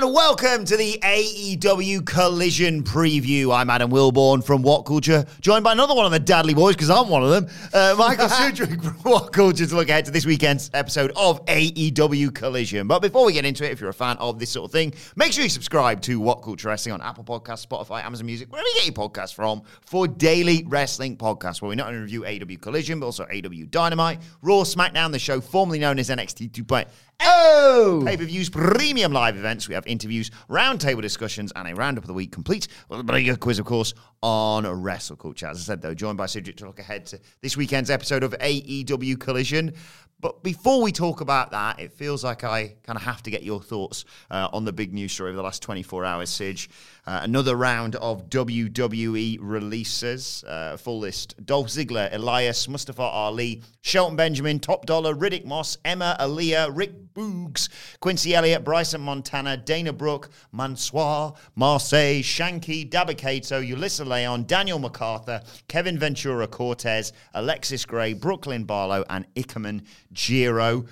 and welcome to the AEW Collision Preview. I'm Adam Wilbourn from What Culture, joined by another one of the Dudley Boys, because I'm one of them, uh, Michael Sidgwick from What Culture, to look ahead to this weekend's episode of AEW Collision. But before we get into it, if you're a fan of this sort of thing, make sure you subscribe to What Culture Wrestling on Apple Podcasts, Spotify, Amazon Music, wherever you get your podcasts from, for daily wrestling podcasts, where we not only review AEW Collision, but also AEW Dynamite, Raw, SmackDown, the show formerly known as NXT 2.0. Oh! Pay per views, premium live events. We have interviews, roundtable discussions, and a roundup of the week complete with a bigger quiz, of course, on Wrestle Culture. As I said, though, joined by Sidgwick to look ahead to this weekend's episode of AEW Collision. But before we talk about that, it feels like I kind of have to get your thoughts uh, on the big news story of the last 24 hours, Sidge. Uh, another round of WWE releases. Uh, full list Dolph Ziggler, Elias, Mustafa Ali, Shelton Benjamin, Top Dolla, Riddick Moss, Emma, Aliyah, Rick Boogs, Quincy Elliott, Bryson Montana, Dana Brooke, Mansoor, Marseille, Shanky, Dabba-Kato, Ulissa Leon, Daniel MacArthur, Kevin Ventura Cortez, Alexis Gray, Brooklyn Barlow, and Ikemen Jiro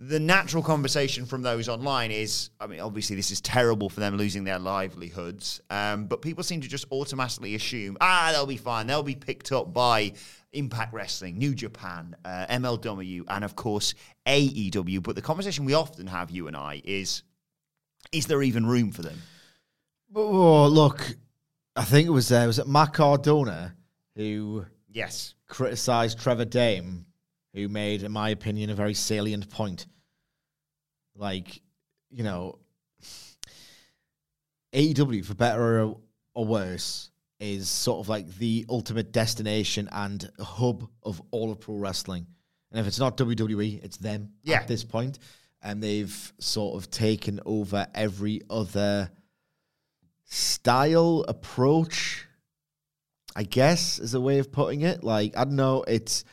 the natural conversation from those online is I mean, obviously, this is terrible for them losing their livelihoods, um, but people seem to just automatically assume, ah, they'll be fine. They'll be picked up by Impact Wrestling, New Japan, uh, MLW, and of course, AEW. But the conversation we often have, you and I, is is there even room for them? Oh, look, I think it was uh, was it Matt Cardona who yes criticized Trevor Dame who made, in my opinion, a very salient point. Like, you know, AEW, for better or, or worse, is sort of like the ultimate destination and hub of all of pro wrestling. And if it's not WWE, it's them Yeah. at this point. And they've sort of taken over every other style, approach, I guess, is a way of putting it. Like, I don't know, it's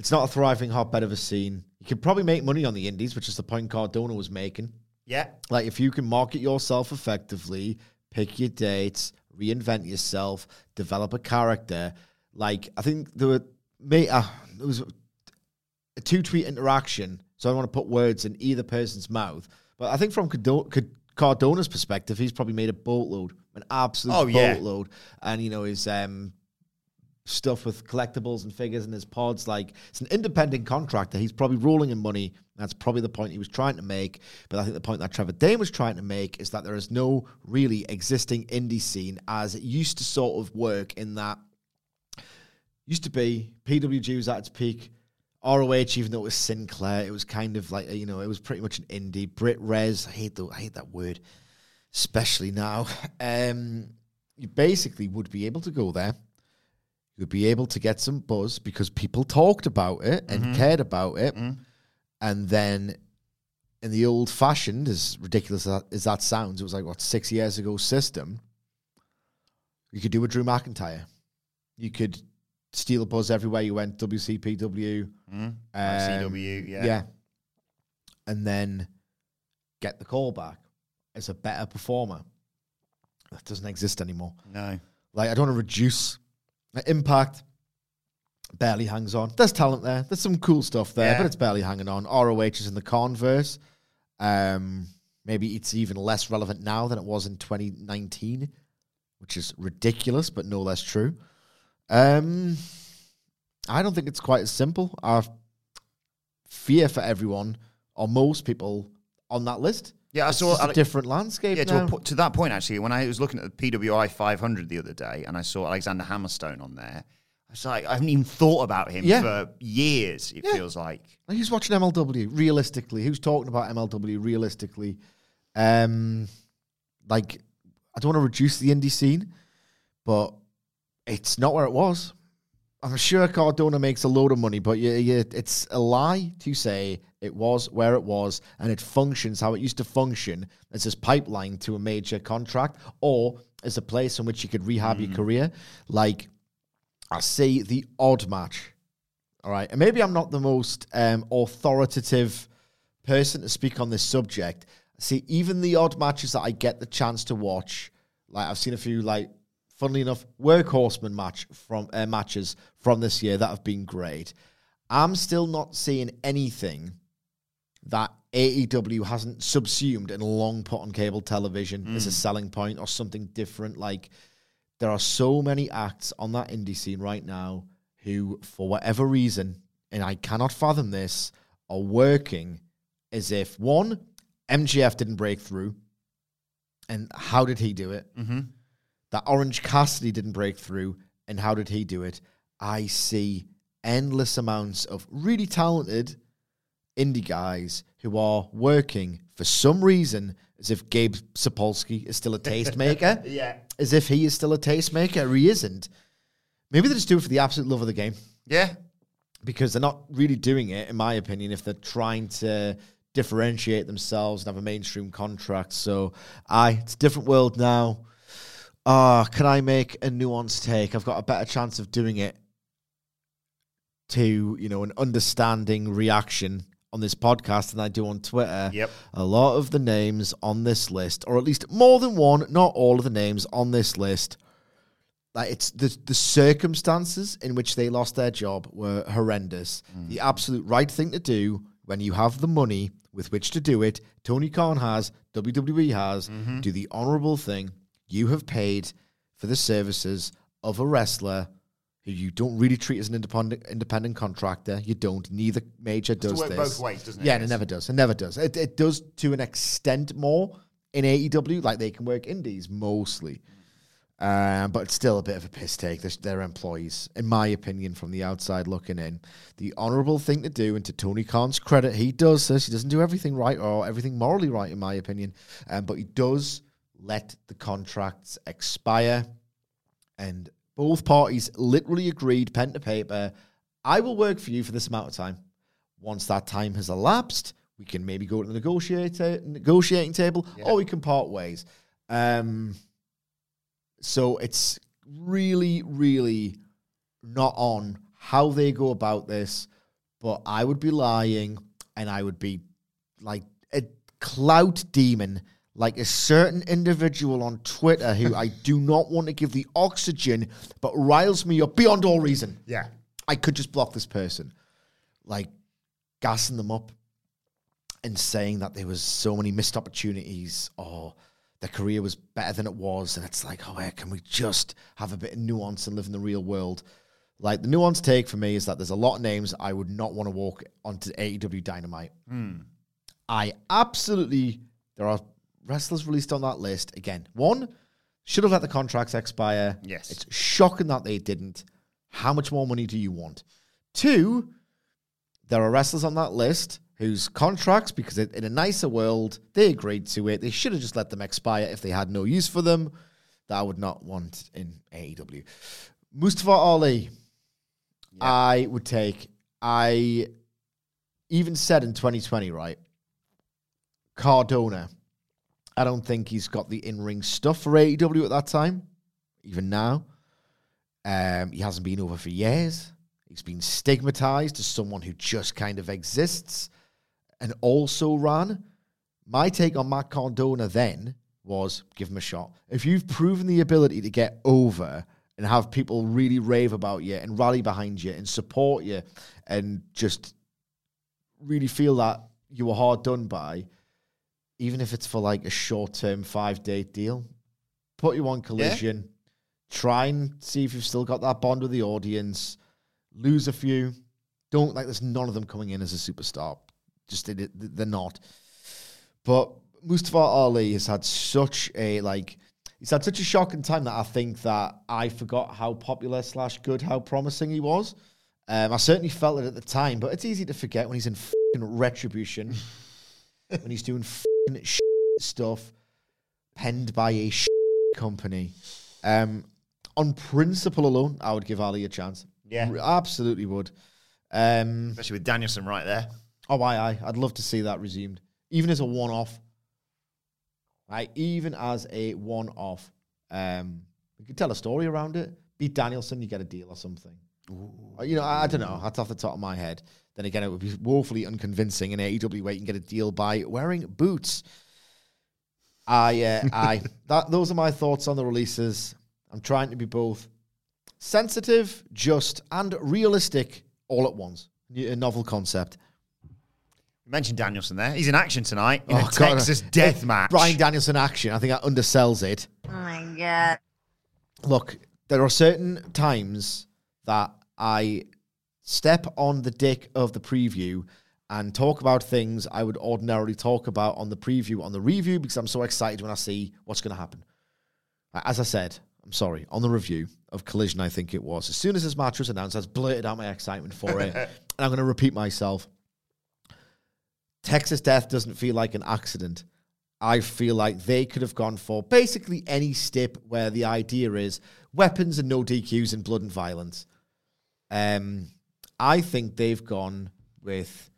it's not a thriving hotbed of a scene. You could probably make money on the indies, which is the point Cardona was making. Yeah. Like if you can market yourself effectively, pick your dates, reinvent yourself, develop a character. Like I think there were me uh, there was a two tweet interaction, so I don't want to put words in either person's mouth. But I think from Cardo- Card- Cardona's perspective, he's probably made a boatload, an absolute Oh, yeah. boatload, and you know his um, stuff with collectibles and figures in his pods. Like it's an independent contractor. He's probably rolling in money. That's probably the point he was trying to make. But I think the point that Trevor Dane was trying to make is that there is no really existing indie scene as it used to sort of work in that used to be PWG was at its peak. ROH, even though it was Sinclair, it was kind of like you know, it was pretty much an indie. Brit Wres, I hate the I hate that word, especially now. Um, you basically would be able to go there. You'd be able to get some buzz because people talked about it and mm-hmm. cared about it, mm-hmm. and then in the old fashioned, as ridiculous as that, sounds, it was like what six years ago system. You could do a Drew McIntyre. You could steal a buzz everywhere you went. WCPW, mm-hmm. um, CW, yeah. yeah, and then get the call back as a better performer. That doesn't exist anymore. No. Like I don't want to reduce impact. Barely hangs on. There's talent there. There's some cool stuff there, Yeah. but it's barely hanging on. ROH is in the converse. Um, maybe it's even less relevant now than it was in 2019, which is ridiculous, but no less true. Um, I don't think it's quite as simple. Our fear for everyone, or most people on that list, Yeah, I it's saw a different landscape Yeah, now. to, a, to that point, actually, when I was looking at the PWI 500 the other day and I saw Alexander Hammerstone on there, I was like, I haven't even thought about him Yeah. for years, it Yeah. feels like. Like, who's watching MLW realistically? Who's talking about MLW realistically? Um, like, I don't want to reduce the indie scene, but it's not where it was. I'm sure Cardona makes a load of money, but you, you, it's a lie to say it was where it was and it functions how it used to function as this pipeline to a major contract or as a place in which you could rehab your career. Like, I see the odd match all right. And maybe I'm not the most um, authoritative person to speak on this subject. See, even the odd matches that I get the chance to watch, like I've seen a few, like, funnily enough, workhorseman match from uh, matches from this year that have been great. I'm still not seeing anything that AEW hasn't subsumed and long put on cable television as a selling point or something different. Like, there are so many acts on that indie scene right now who, for whatever reason, and I cannot fathom this, are working as if one, MJF didn't break through. And how did he do it? Mm-hmm. That Orange Cassidy didn't break through. And how did he do it? I see endless amounts of really talented indie guys who are working for some reason as if Gabe Sapolsky is still a tastemaker Yeah. as if he is still a tastemaker. or He isn't. Maybe they just do it for the absolute love of the game Yeah. because they're not really doing it, in my opinion, if they're trying to differentiate themselves and have a mainstream contract. So, aye, it's a different world now. Ah, can I make a nuanced take? I've got a better chance of doing it to, you know, an understanding reaction on this podcast than I do on Twitter. Yep. A lot of the names on this list, or at least more than one, not all of the names on this list, like it's the the circumstances in which they lost their job were horrendous. The absolute right thing to do when you have the money with which to do it, Tony Khan has, WWE has, do the honorable thing. You have paid for the services of a wrestler who you don't really treat as an independent independent contractor. You don't. Neither major does work this. both ways, doesn't it, Yeah, and it never does. It never does. It, it does to an extent more in AEW. Like they can work indies mostly. Um, but it's still a bit of a piss take. They're, they're employees, in my opinion, from the outside looking in. The honourable thing to do, and to Tony Khan's credit, he does this. He doesn't do everything right or everything morally right, in my opinion. Um, but he does let the contracts expire. And both parties literally agreed, pen to paper, I will work for you for this amount of time. Once that time has elapsed, we can maybe go to the negotiator, negotiating table or we can part ways. Um, so it's really, really not on how they go about this, but I would be lying and I would be like a clout demon, like a certain individual on Twitter who I do not want to give the oxygen, but riles me up beyond all reason. Yeah. I could just block this person, like gassing them up and saying that there was so many missed opportunities or their career was better than it was, and it's like, oh, where can we just have a bit of nuance and live in the real world? Like the nuance take for me is that there's a lot of names I would not want to walk onto AEW Dynamite. Hmm. I absolutely there are wrestlers released on that list. Again, one should have let the contracts expire. Yes. it's shocking that they didn't. How much more money do you want? Two, there are wrestlers on that list whose contracts, because in a nicer world, they agreed to it. They should have just let them expire if they had no use for them. That I would not want in AEW. Mustafa Ali, I would take. I even said in 2020, right? Cardona. I don't think he's got the in ring stuff for AEW at that time, even now. Um, he hasn't been over for years. He's been stigmatized as someone who just kind of exists and also ran. My take on Matt Cardona then was give him a shot. If you've proven the ability to get over and have people really rave about you and rally behind you and support you and just really feel that you were hard done by, even if it's for like a short term five day deal, put you on collision, try and see if you've still got that bond with the audience, lose a few. Don't like there's none of them coming in as a superstar. Just they, they're not. But Mustafa Ali has had such a like he's had such a shocking time that I think that I forgot how popular slash good, how promising he was. Um, I certainly felt it at the time, but it's easy to forget when he's in fucking retribution, when he's doing stuff penned by a company. Um, on principle alone, I would give Ali a chance. Yeah, absolutely would. Um, Especially with Danielson right there. Oh, aye, aye. I'd love to see that resumed, even as a one-off. Right, even as a one-off. Um, you could tell a story around it. Beat Danielson, you get a deal or something. Ooh. You know, I, I, don't know. That's off the top of my head. Then again, it would be woefully unconvincing in AEW where you can get a deal by wearing boots. I, uh, I, that those are my thoughts on the releases. I'm trying to be both sensitive, just, and realistic all at once. A novel concept. You mentioned Danielson there. He's in action tonight in oh, a God. Texas death match. Bryan Danielson action. I think that undersells it. Oh my God. Look, there are certain times that I step on the dick of the preview and talk about things I would ordinarily talk about on the preview, on the review, because I'm so excited when I see what's going to happen. As I said, I'm sorry, on the review of Collision, I think it was. As soon as this match was announced, I blurted out my excitement for it. and I'm going to repeat myself. Texas Death doesn't feel like an accident. I feel like they could have gone for basically any stip where the idea is weapons and no DQs and blood and violence. Um, I think they've gone with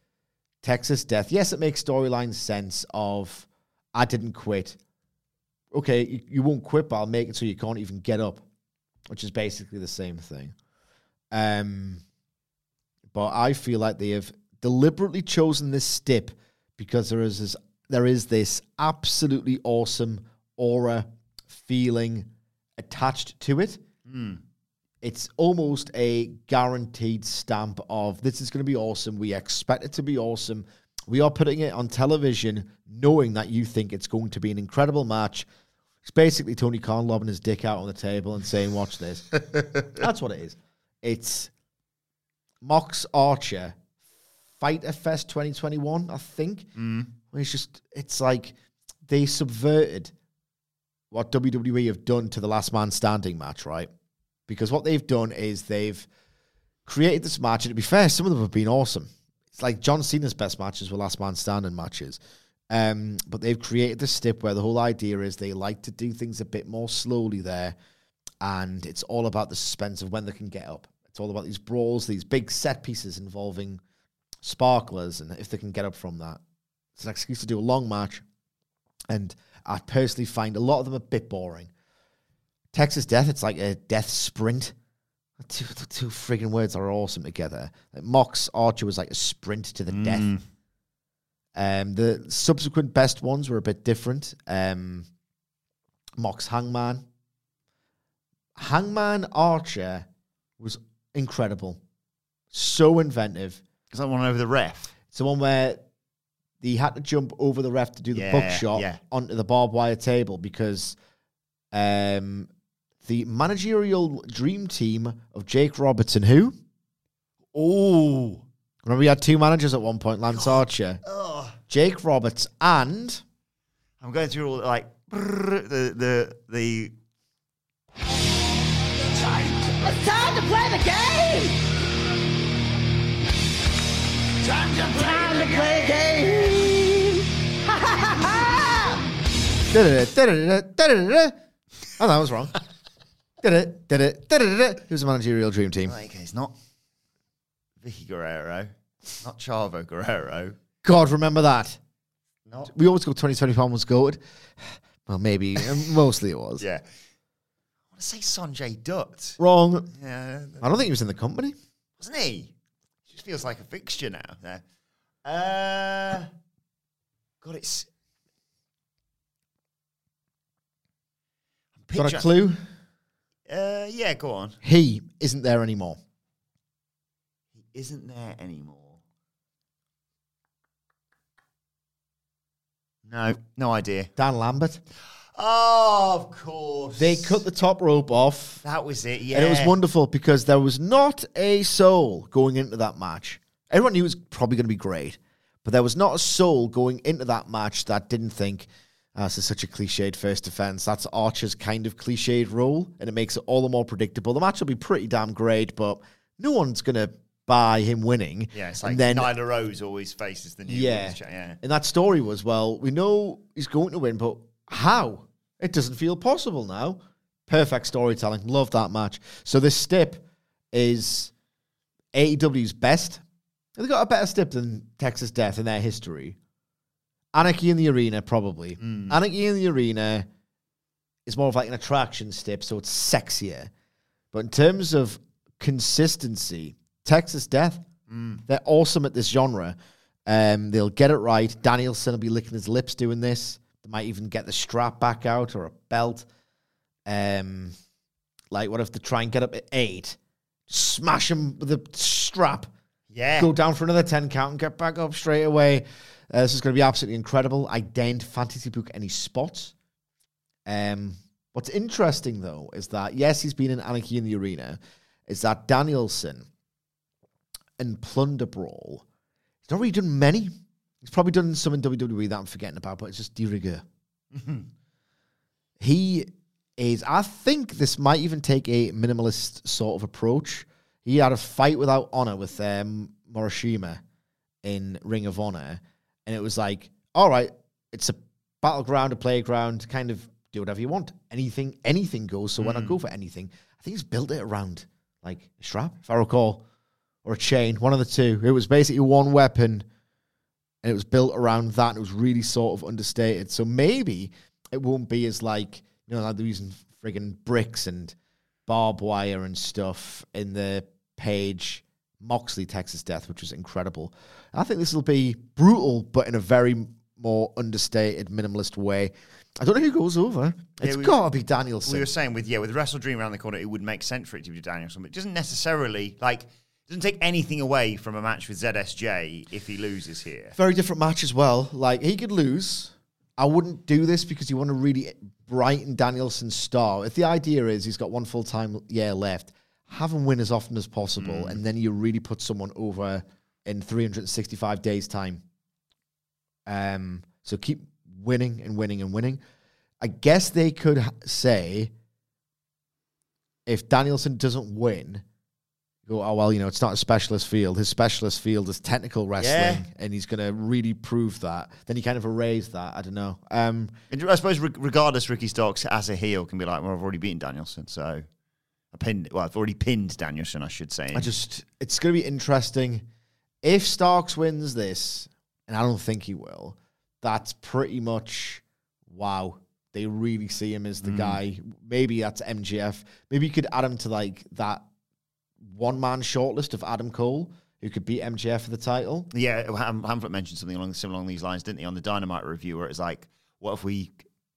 Texas Death. Yes, it makes storyline sense of I didn't quit. Okay, you, you won't quit, but I'll make it so you can't even get up which is basically the same thing. Um, but I feel like they have deliberately chosen this stip because there is this, there is this absolutely awesome aura feeling attached to it. Mm. It's almost a guaranteed stamp of this is going to be awesome. We expect it to be awesome. We are putting it on television knowing that you think it's going to be an incredible match it's basically Tony Khan lobbing his dick out on the table and saying, "Watch this." That's what it is. It's Mox Archer Fyter Fest 2021, I think. Mm. It's just, it's like they subverted what WWE have done to the Last Man Standing match, right? Because what they've done is they've created this match, and to be fair, some of them have been awesome. It's like John Cena's best matches were Last Man Standing matches. Um, but they've created the stip where the whole idea is they like to do things a bit more slowly there. And it's all about the suspense of when they can get up. It's all about these brawls, these big set pieces involving sparklers, and if they can get up from that. It's an excuse to do a long match. And I personally find a lot of them a bit boring. Texas Death, it's like a death sprint. Two, two frigging words are awesome together. Like Mox Archer was like a sprint to the mm. death. Um, the subsequent best ones were a bit different. Um, Mox Hangman. Hangman Archer was incredible. So inventive. Is that one over the ref? It's the one where he had to jump over the ref to do the yeah, buckshot yeah. onto the barbed wire table because um, the managerial dream team of Jake Robertson, who? Oh. Remember, we had two managers at one point Lance God. Archer. Jake Roberts, and I'm going through all like the the the. It's time to play the game. Time to play, time the, to play game. game. oh, that was wrong. Did it? Did it? Did it? did it. Who's the managerial dream team? Okay, it's not Vickie Guerrero, not Chavo Guerrero. God, remember that. No. We always go 2020 pound was good. Well, maybe. mostly it was. Yeah. I want to say Sanjay Dutt. Wrong. Yeah, I don't think he was in the company. wasn't he? Just feels like a fixture now. Yeah. Uh, God, it's. Got a clue? Uh, yeah, go on. He isn't there anymore. He isn't there anymore. No, no idea. Dan Lambert. Oh, of course. They cut the top rope off. That was it. Yeah, And it was wonderful because there was not a soul going into that match. Everyone knew it was probably going to be great, but there was not a soul going into that match that didn't think, Uh, oh, this is such a cliched first defense. That's Archer's kind of cliched role, and it makes it all the more predictable. The match will be pretty damn great, but no one's going to buy him winning. Yeah, it's And like Nyla Rose always faces the new. yeah. yeah. And that story was, well, we know he's going to win, but how? It doesn't feel possible now. Perfect storytelling. Love that match. So this stip is AEW's best. They've got a better stip than Texas Death in their history. Anarchy in the Arena, probably. Anarchy in the Arena is more of like an attraction step, so it's sexier. But in terms of consistency, Texas Death, they're awesome at this genre. Um, they'll get it right. Danielson will be licking his lips doing this. They might even get the strap back out or a belt. Um, like, what if they try and get up at eight, smash him with the strap, Yeah. go down for another 10 count and get back up straight away. Uh, this is going to be absolutely incredible. I daren't fantasy book any spots. Um, what's interesting, though, is that, yes, he's been in Anarchy in the Arena, is that Danielson and Plunder Brawl, he's not really done many. He's probably done some in WWE that I'm forgetting about, but it's just de rigueur. he is, I think this might even take a minimalist sort of approach. He had a fight without honor with um, Morishima in Ring of Honor, and it was like, all right, it's a battleground, a playground, kind of do whatever you want. Anything, anything goes. So when I go for anything, I think he's built it around like a strap, if I recall, or a chain, one of the two. It was basically one weapon, and it was built around that. And it was really sort of understated. So maybe it won't be as like you know like they're using frigging bricks and barbed wire and stuff in the page Moxley Texas Death, which was incredible. I think this will be brutal, but in a very more understated, minimalist way. I don't know who goes over. It's we- got to be Danielson. we were saying with yeah with Wrestle Dream around the corner, it would make sense for it to be Danielson, but it doesn't necessarily like doesn't take anything away from a match with ZSJ if he loses here. very different match as well. Like he could lose. I wouldn't do this because you want to really brighten Danielson's star. If the idea is he's got one full time year left, have him win as often as possible, and then you really put someone over in 365 days time. Um, so keep winning and winning and winning. I guess they could say if Danielson doesn't win, go, oh, well, you know, it's not a specialist field. His specialist field is technical wrestling, Yeah. and he's going to really prove that. Then you kind of erase that. I don't know. Um, And I suppose, re- regardless, Ricky Starks as a heel can be like, well, I've already beaten Danielson, so I pinned. Well, I've already pinned Danielson, I should say. I just, it's going to be interesting. If Starks wins this, and I don't think he will, that's pretty much wow. They really see him as the mm. guy. Maybe that's MJF. Maybe you could add him to like that one man shortlist of Adam Cole, who could beat MJF for the title. Yeah, Ham- Hamflett mentioned something along similar along these lines, didn't he, on the Dynamite review, where it's like, what if we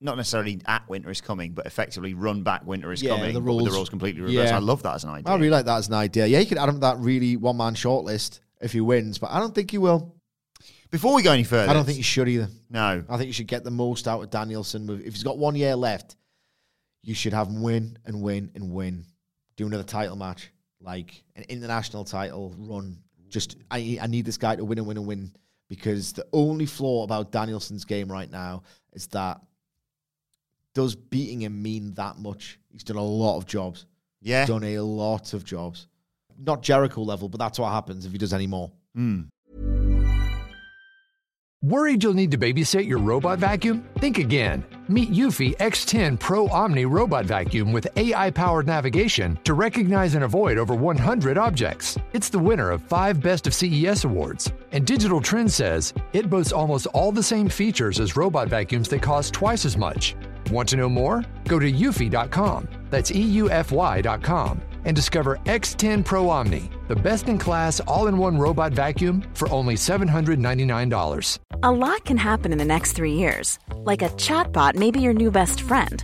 not necessarily at Winter is coming, but effectively run back Winter is Yeah, coming, the with the rules- rules completely reversed. yeah. I love that as an idea. I really like that as an idea. Yeah, you could add him to that really one man shortlist if he wins, but I don't think he will. Before we go any further, I don't think he should either. no. I think you should get the most out of Danielson. If he's got one year left, you should have him win and win and win. Do another title match, like an international title run. Just I, I need this guy to win and win and win because the only flaw about Danielson's game right now is that does beating him mean that much? He's done a lot of jobs. Yeah. Done a lot of jobs. Not Jericho level, but that's what happens if he does any more. Hmm. Worried you'll need to babysit your robot vacuum? Think again. Meet Eufy X10 Pro Omni Robot Vacuum with AI powered navigation to recognize and avoid over 100 objects. It's the winner of five Best of CES awards. And Digital Trend says it boasts almost all the same features as robot vacuums that cost twice as much. Want to know more? Go to eufy.com. That's EUFY.com and discover X10 Pro Omni, the best in class all in one robot vacuum for only $799. A lot can happen in the next three years. Like a chatbot may be your new best friend.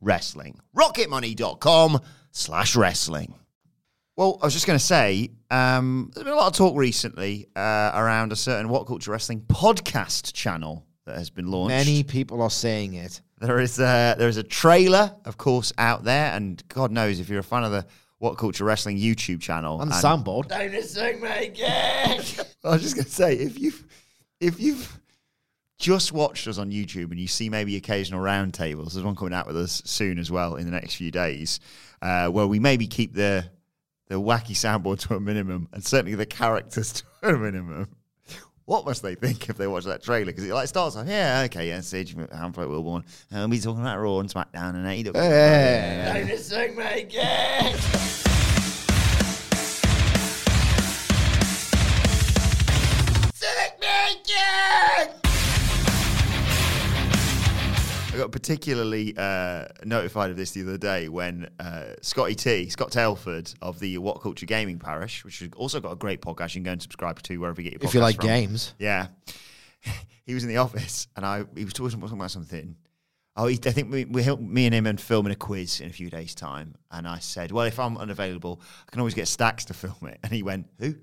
wrestling. rocketmoney.com slash wrestling. Well, I was just going to say, um, there's been a lot of talk recently uh, around a certain What Culture Wrestling podcast channel that has been launched. Many people are saying it. There is a, there is a trailer, of course, out there, and God knows if you're a fan of the What Culture Wrestling YouTube channel On the and- soundboard. I was just going to say if you've if you've just watched us on YouTube and you see maybe occasional roundtables, there's one coming out with us soon as well in the next few days, uh, where we maybe keep the the wacky soundboard to a minimum and certainly the characters to a minimum. What must they think if they watch that trailer? Because it like starts off, yeah, okay, yeah, Sidge, Hamflett, Wilbourn, and we'll be talking about Raw and SmackDown and AEW. Hey. I got particularly uh, notified of this the other day when uh, Scotty T, Scott Telford of the What Culture Gaming Parish, which has also got a great podcast you can go and subscribe to wherever you get your If you like from. games. Yeah. he was in the office and I he was talking, talking about something. Oh, he, I think we, we helped me and him and filming a quiz in a few days' time. And I said, well, if I'm unavailable, I can always get Stacks to film it. And he went, who?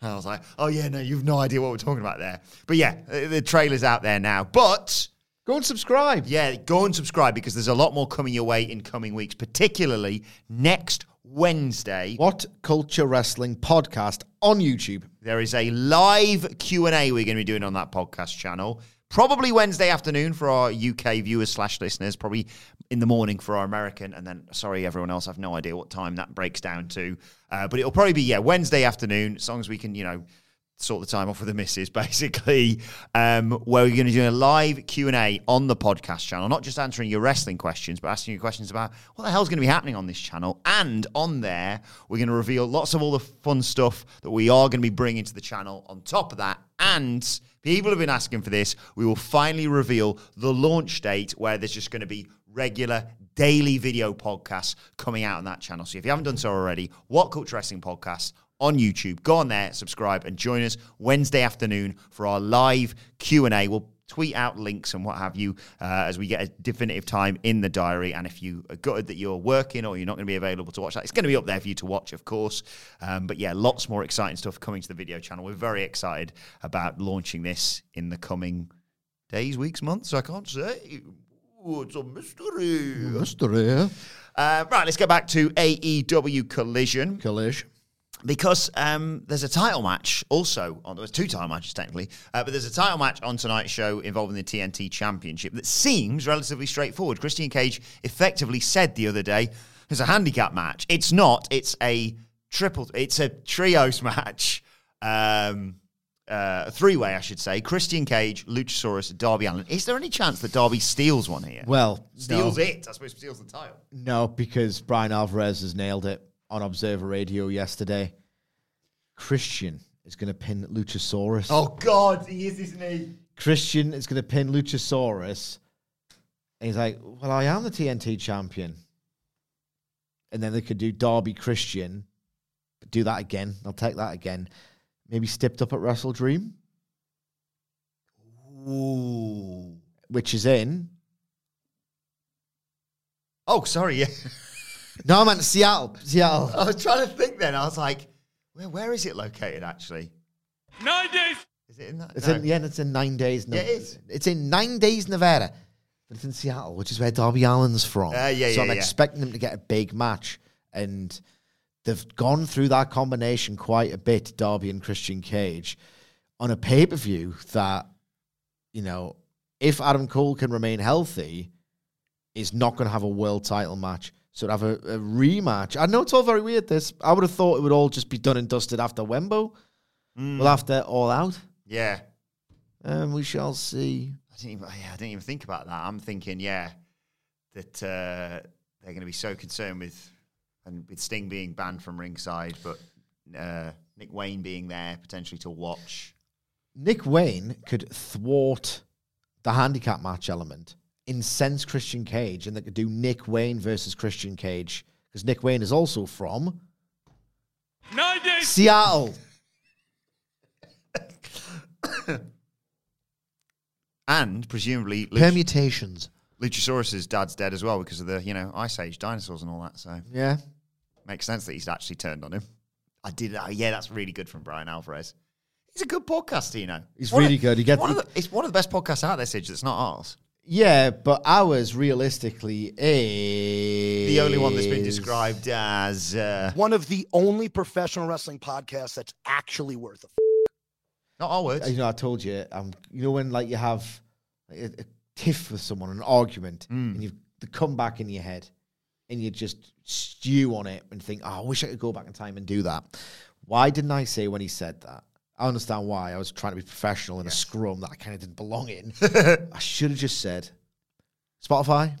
And I was like, oh, yeah, no, you've no idea what we're talking about there. But yeah, the, the trailer's out there now. But Go and subscribe. yeah, go and subscribe because there's a lot more coming your way in coming weeks, particularly next Wednesday. What Culture Wrestling podcast on YouTube. There is a live Q&A we're going to be doing on that podcast channel. Probably Wednesday afternoon for our UK viewers slash listeners, probably in the morning for our American, and then, sorry, everyone else, I've no idea what time that breaks down to. Uh, but it'll probably be, yeah, Wednesday afternoon, as long as we can, you know, sort the time off with the missus, basically, um, where we're going to do a live Q&A on the podcast channel, not just answering your wrestling questions, but asking you questions about what the hell's going to be happening on this channel. And on there, we're going to reveal lots of all the fun stuff that we are going to be bringing to the channel on top of that. And people have been asking for this. We will finally reveal the launch date where there's just going to be regular daily video podcasts coming out on that channel. So if you haven't done so already, What Culture Wrestling Podcast on YouTube. Go on there, subscribe, and join us Wednesday afternoon for our live Q and A. We'll tweet out links and what have you uh, as we get a definitive time in the diary. And if you are gutted that you're working or you're not going to be available to watch that, it's going to be up there for you to watch, of course. Um, but yeah, lots more exciting stuff coming to the video channel. We're very excited about launching this in the coming days, weeks, months. I can't say. Ooh, it's a mystery. Mystery. Uh, right, let's get back to AEW Collision Collision. Because um, there's a title match also on there's two title matches technically uh, but there's a title match on tonight's show involving the TNT championship that seems relatively straightforward Christian Cage effectively said the other day it's a handicap match it's not it's a triple it's a trios match um uh, three-way, I should say. Christian Cage, Luchasaurus, Darby Allin. Is there any chance that Darby steals one here? Well, steals no. it. I suppose steals the title. No, because Bryan Alvarez has nailed it on Observer Radio yesterday. Christian is going to pin Luchasaurus. Oh God, he is, isn't he? Christian is going to pin Luchasaurus. And he's like, Well, I am the TNT champion. And then they could do Darby Christian, but do that again. I'll take that again. Maybe stepped up at Wrestle Dream, Ooh. which is in. Oh, sorry. Yeah. No, man, Seattle. Seattle. I was trying to think. Then I was like, where where is it located? Actually, Nine days. is it in that? It's No. in, yeah, it's in nine days. Yeah, it is. It's in nine days, Nevada. But it's in Seattle, which is where Darby Allin's from. Uh, yeah, so yeah, I'm yeah. expecting them to get a big match. And they've gone through that combination quite a bit, Darby and Christian Cage, on a pay per view that, you know, if Adam Cole can remain healthy, is not going to have a world title match. So to have a, a rematch. I know it's all very weird, this. I would have thought it would all just be done and dusted after Wembo. Mm. Well, after All Out. Yeah. And we shall see. I didn't even, yeah, I didn't even think about that. I'm thinking, yeah, that uh, they're going to be so concerned with and with Sting being banned from ringside, but uh, Nick Wayne being there potentially to watch. Nick Wayne could thwart the handicap match element, incense Christian Cage, and they could do Nick Wayne versus Christian Cage because Nick Wayne is also from Nine. Seattle. And presumably, Luch- Permutations. Luchasaurus's dad's dead as well because of the you know Ice Age dinosaurs and all that. So Yeah. makes sense that he's actually turned on him. I did. Uh, yeah, that's really good from Bryan Alvarez. He's a good podcaster, you know. He's One really of- good. He gets- one of the, it's one of the best podcasts out there, Sidge. That's not ours. Yeah, but ours realistically is The only one that's been described as uh, One of the only professional wrestling podcasts that's actually worth a f- not our words. You know, I told you. Um, you know when like you have a, a tiff with someone, an argument, and you've the comeback in your head, and you just stew on it and think, "Oh, I wish I could go back in time and do that." Why didn't I say when he said that? I understand why. I was trying to be professional in a scrum that I kind of didn't belong in. I should have just said Spotify,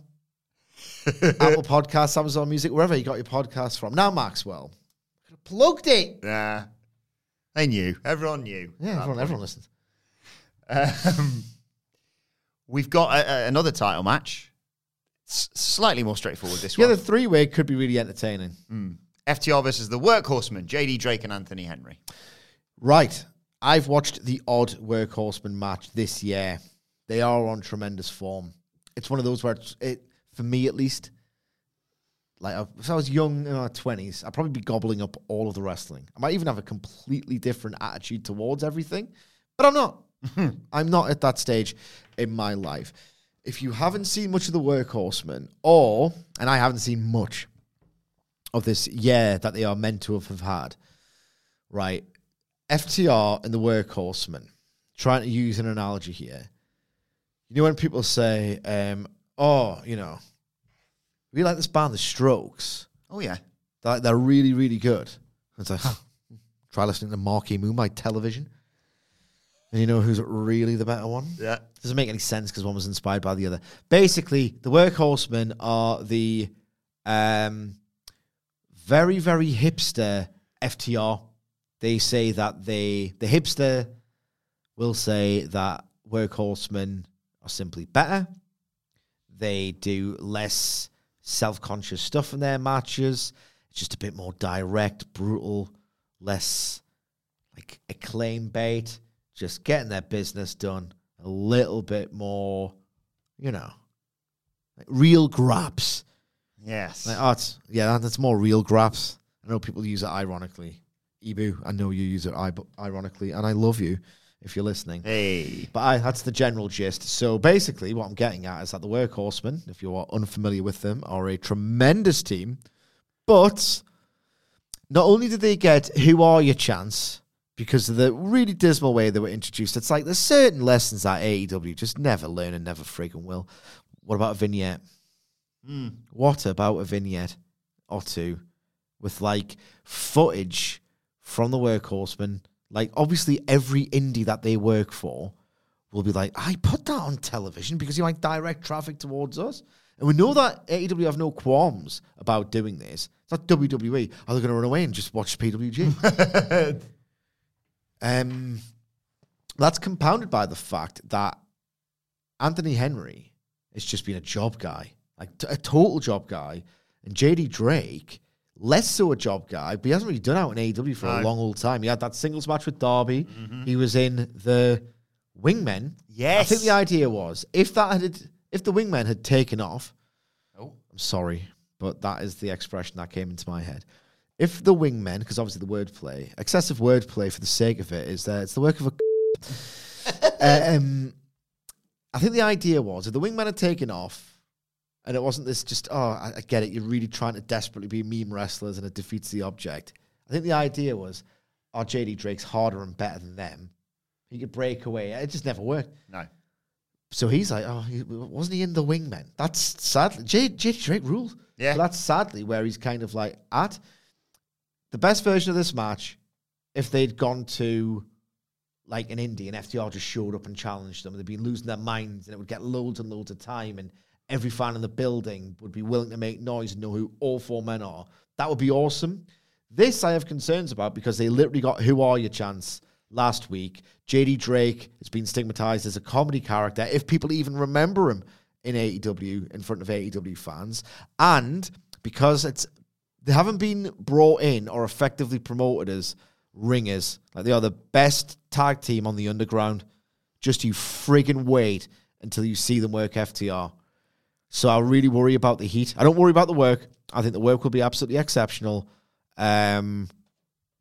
Apple Podcasts, Amazon Music, wherever you got your podcasts from. Now, Maxwell, could have plugged it. Yeah, they knew. Everyone knew. Yeah, everyone, everyone listens. Um, we've got a, a- another title match. S- slightly more straightforward this week. Yeah, one. the three way could be really entertaining. FTR versus the Workhorsemen, JD Drake and Anthony Henry. Right. I've watched the odd workhorseman match this year. They are on tremendous form. It's one of those where it's, it, for me at least, like uh, if I was young in my twenties, I'd probably be gobbling up all of the wrestling. I might even have a completely different attitude towards everything, but I'm not. I'm not at that stage in my life. If you haven't seen much of the workhorsemen, or and I haven't seen much of this year that they are meant to have had, right? FTR and the workhorsemen, trying to use an analogy here. You know when people say, um, "Oh, you know, we like this band, The Strokes. Oh yeah, They're, like, they're really, really good." It's like, huh, try listening to Marquee Moonlight Television, and you know who's really the better one? yeah. Doesn't make any sense because one was inspired by the other. Basically, the workhorsemen are the um, very, very hipster FTR. They say that they, the hipster will say that workhorsemen are simply better. They do less self conscious stuff in their matches. It's just a bit more direct, brutal, less like acclaim bait, just getting their business done a little bit more, you know, like real grabs. Yes. Like, oh, yeah, that's more real grabs. I know people use it ironically. Ibu, I know you use it ironically, and I love you if you're listening. hey. But I, that's the general gist. So basically, what I'm getting at is that the Workhorsemen, if you are unfamiliar with them, are a tremendous team. But not only did they get Who Are Your Chance, because of the really dismal way they were introduced, it's like there's certain lessons that AEW just never learn and never friggin' will. What about a vignette? Hmm. What about a vignette or two with like footage from the workhorsemen? Like, obviously, every indie that they work for will be like, I put that on television because you might direct traffic towards us. And we know that AEW have no qualms about doing this. It's not WWE. Are they going to run away and just watch PWG? Um, that's compounded by the fact that Anthony Henry has just been a job guy, like t- a total job guy, and JD Drake less so a job guy, but he hasn't really done out in AEW for a long old time. He had that singles match with Darby. He was in the Wingmen. Yes. I think the idea was if that had if the Wingmen had taken off. Oh. I'm sorry, but that is the expression that came into my head. If the Wingmen, because obviously the wordplay, excessive wordplay for the sake of it, is that it's the work of a. um, I think the idea was if the Wingmen had taken off, and it wasn't this just oh I, I get it, you're really trying to desperately be meme wrestlers, and it defeats the object. I think the idea was, oh JD Drake's harder and better than them. He could break away. It just never worked. No. So he's like, oh, he, wasn't he in the wingmen? That's sadly J, JD Drake ruled. Yeah. But that's sadly where he's kind of like at. The best version of this match, if they'd gone to like an indie and FTR just showed up and challenged them, they'd be losing their minds and it would get loads and loads of time and every fan in the building would be willing to make noise and know who all four men are. That would be awesome. This I have concerns about because they literally got Who Are You chance last week. JD Drake has been stigmatized as a comedy character, if people even remember him in AEW in front of AEW fans. And because it's they haven't been brought in or effectively promoted as ringers. Like they are the best tag team on the underground. Just you friggin' wait until you see them work FTR. So I really worry about the heat. I don't worry about the work. I think the work will be absolutely exceptional. Um,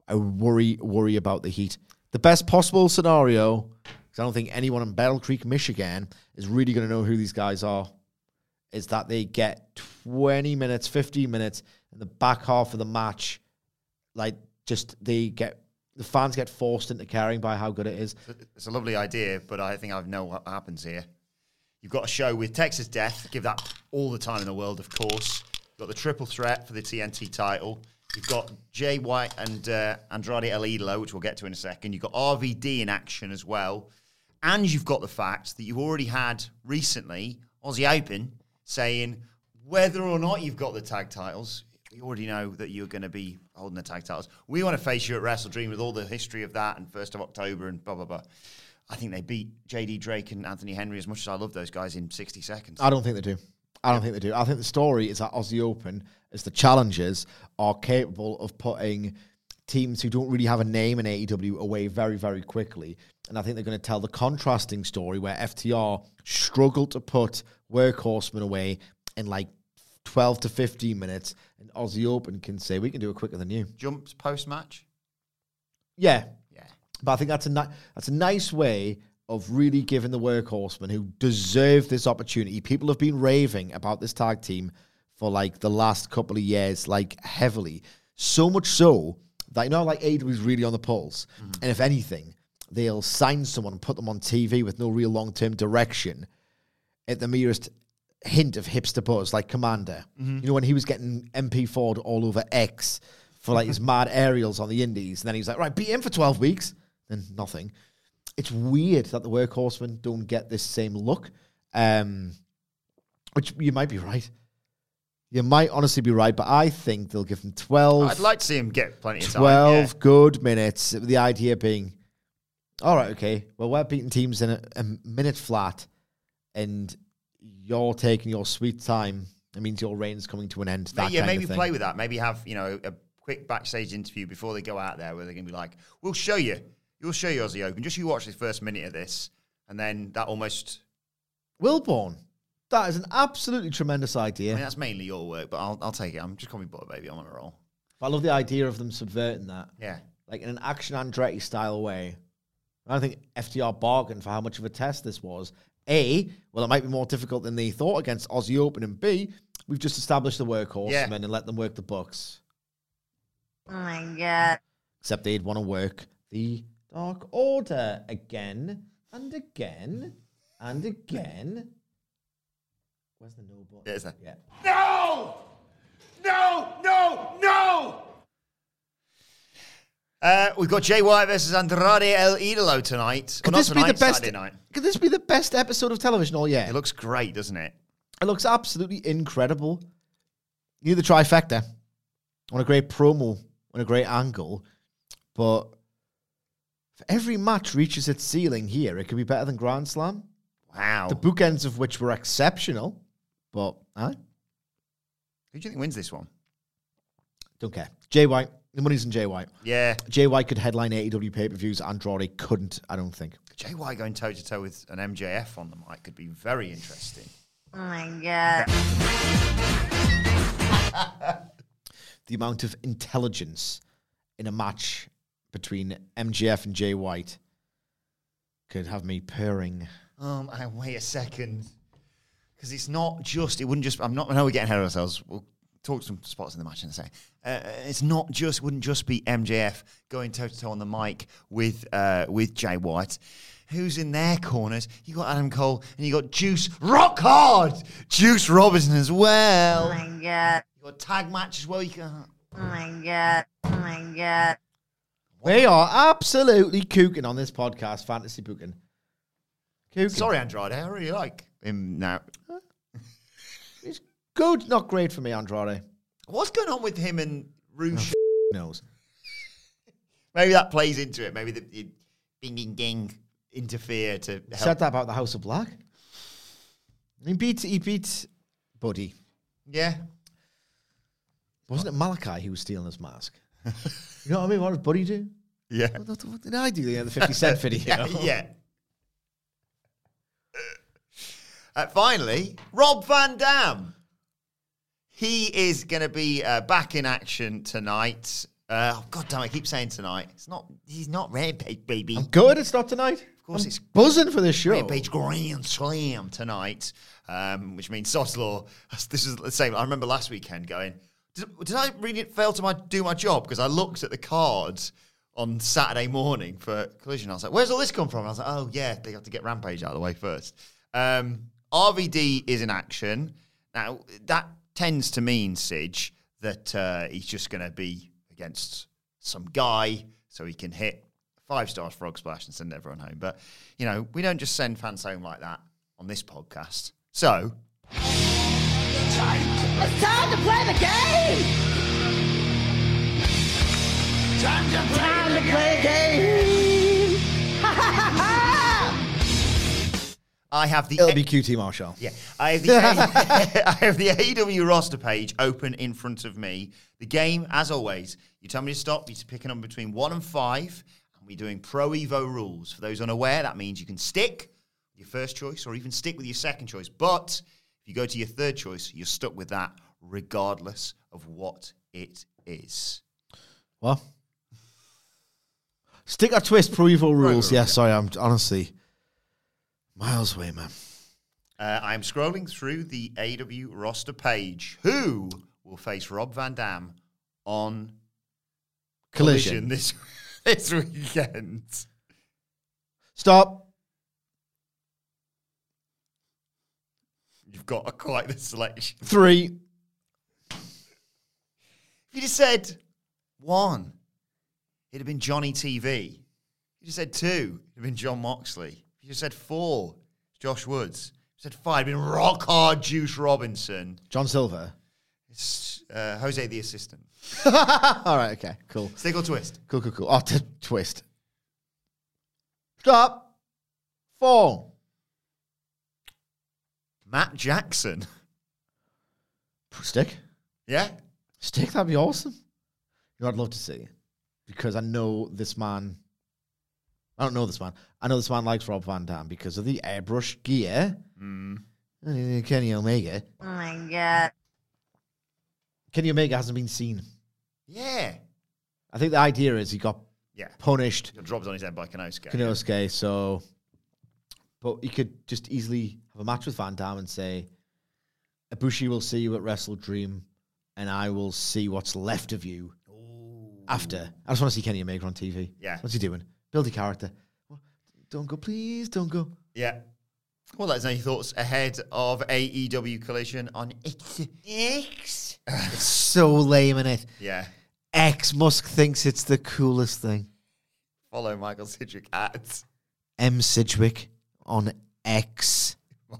I worry worry about the heat. The best possible scenario, because I don't think anyone in Battle Creek, Michigan, is really going to know who these guys are, is that they get 20 minutes, 15 minutes in the back half of the match. Like, just they get the fans get forced into caring by how good it is. It's a lovely idea, but I think I know what happens here. You've got a show with Texas Death, give that all the time in the world, of course. You've got the triple threat for the TNT title. You've got Jay White and uh, Andrade El Idolo, which we'll get to in a second. You've got RVD in action as well. And you've got the fact that you've already had recently Aussie Open saying whether or not you've got the tag titles, you already know that you're going to be holding the tag titles. We want to face you at Wrestle Dream with all the history of that and 1st of October and blah, blah, blah. I think they beat JD Drake and Anthony Henry as much as I love those guys in 60 seconds. I don't think they do. I don't think they do. I think the story is that Aussie Open, as the challengers, are capable of putting teams who don't really have a name in AEW away very, very quickly. And I think they're going to tell the contrasting story where FTR struggled to put workhorsemen away in like 12 to 15 minutes. And Aussie Open can say, we can do it quicker than you. Jumps post match? Yeah. But I think that's a ni- that's a nice way of really giving the workhorsemen who deserve this opportunity. People have been raving about this tag team for like the last couple of years, like heavily. So much so that you know, like AEW is really on the pulse. Mm. And if anything, they'll sign someone and put them on TV with no real long term direction at the merest hint of hipster buzz, like Komander. Mm-hmm. You know, when he was getting MP Ford all over X for like his mad aerials on the Indies, and then he's like, right, beat him for 12 weeks, then nothing. It's weird that the workhorsemen don't get this same look. Um, which you might be right. You might honestly be right, but I think they'll give them 12. I'd like to see him get plenty of time. 12 yeah. good minutes. The idea being, all right, okay, well, we're beating teams in a, a minute flat, and you're taking your sweet time. It means your reign's coming to an end. That yeah, maybe play with that. Maybe have you know a quick backstage interview before they go out there, where they're going to be like, "We'll show you, we'll show you Aussie Open. Just you watch the first minute of this, and then that almost. Wilbourn. That is an absolutely tremendous idea. I mean, that's mainly your work, but I'll, I'll take it. I'm just calling me butter, baby. I'm on a roll. I love the idea of them subverting that. Yeah, like in an action Andretti style way. I don't think FTR bargained for how much of a test this was. A, well, it might be more difficult than they thought against Aussie Open, and B, we've just established the workhorsemen Yeah. and let them work the books. Oh my god. Except they'd want to work the Dark Order again and again and again. Where's the no button? There's that. Yeah. No! No! No! No! uh, we've got Jay White versus Andrade El Idolo tonight. Could Well, not this be the best? Saturday night. Could this be the best episode of television all year? It looks great, doesn't it? It looks absolutely incredible. You the trifecta on a great promo, on a great angle, but If every match reaches its ceiling here, it could be better than Grand Slam. Wow. The bookends of which were exceptional, but I Who do you think wins this one? don't care. Jay White, the money's in Jay White. Yeah. Jay White could headline AEW pay per views. Andrade couldn't, I don't think. Jay White going toe to toe with an MJF on the mic could be very interesting. Oh my god. The amount of intelligence in a match between MJF and Jay White could have me purring. Um, and wait a second, because it's not just. It wouldn't just. I'm not. I know we're getting ahead of ourselves. We'll talk some spots in the match in a second. Uh, it's not just. Wouldn't just be MJF going toe to toe on the mic with uh, with Jay White. Who's in their corners? You got Adam Cole and you got Juice Rock Hard, Juice Robinson as well. Oh my god. You got tag match as well. You can. Oh my god. Oh my god. We are absolutely cooking on this podcast, Fantasy Booking. Cooking. Sorry, Andrade. I really like um, him now. He's good, not great for me, Andrade. What's going on with him and Rouge? Oh, knows. Maybe that plays into it. Maybe the, the ding ding ding interfere to He help. said that about the House of Black. He beat he beat Buddy. Yeah. Wasn't it Malakai who was stealing his mask? you know what I mean? What does Buddy do? Yeah. What fuck did I do? the other 50 Cent video. yeah. yeah. Uh, finally, Rob Van Dam. He is going to be uh, back in action tonight. Uh, oh, God damn, I keep saying tonight. It's not. He's not Rampage, baby. I'm good. It's not tonight. Of course I'm it's- buzzing for this show. Rampage Grand Slam tonight, um, which means Soslaw. This is the same. I remember last weekend going, did, did I really fail to my, do my job? Because I looked at the cards on Saturday morning for Collision. I was like, where's all this come from? I was like, oh, yeah, they have to get Rampage out of the way first. Um, RVD is in action. Now, that tends to mean, Sidge, that uh, he's just going to be against some guy so he can hit five stars frog splash and send everyone home. But, you know, we don't just send fans home like that on this podcast. So, It's time to play the game! Time to play, time to play game! I have the LBQT Marshall. Yeah, I have the I have the AEW roster page open in front of me. The game, as always, you tell me to stop. You're picking on between one and five, and we're doing Pro Evo rules. For those unaware, that means you can stick with your first choice or even stick with your second choice. But if you go to your third choice, you're stuck with that regardless of what it is. What? Stick or twist Pro Evo rules. Pro yeah, sorry, I'm honestly miles away, man. Uh, I'm scrolling through the AEW roster page. Who will face Rob Van Dam on Collision. this this weekend? Stop. You've got a, quite the selection. Three. You just said one, it'd have been Johnny TV. If you just said two, it'd have been Jon Moxley. If you just said four, it's Josh Woods. If you said five, it'd been Rock Hard Juice Robinson. John Silver. It's uh, Jose the assistant. All right, okay, cool. Stick or twist? Cool, cool, cool. Oh, t- twist. Stop. Four. Matt Jackson. Stick. Yeah? Stick, that'd be awesome. You know, I'd love to see because I know this man. I don't know this man. I know this man likes Rob Van Dam because of the airbrush gear. Mm. Kenny Omega. Oh my god. Kenny Omega hasn't been seen. Yeah. I think the idea is he got Yeah. punished. Got dropped on his head by Konosuke. Konosuke, so. But he could just easily have a match with Van Dam and say, Ibushi will see you at Wrestle Dream, and I will see what's left of you after. I just want to see Kenny Omega on TV. Yeah. What's he doing? Build a character. Don't go, please, don't go. Yeah. Well, let us know your thoughts ahead of AEW Collision on X. X. It's so lame in it. Yeah. X Musk thinks it's the coolest thing. Follow Michael Sidgwick at. M Sidgwick on X.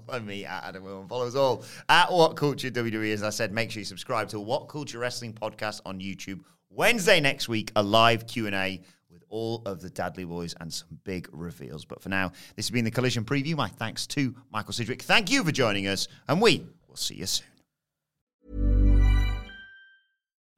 Follow me at Adam Wilbourn. Follow us all at What Culture WWE. As I said, make sure you subscribe to What Culture Wrestling podcast on YouTube. Wednesday next week, a live Q and A with all of the Dudley Boys and some big reveals. But for now, this has been the Collision Preview. My thanks to Michael Sidgwick. Thank you for joining us, and we will see you soon.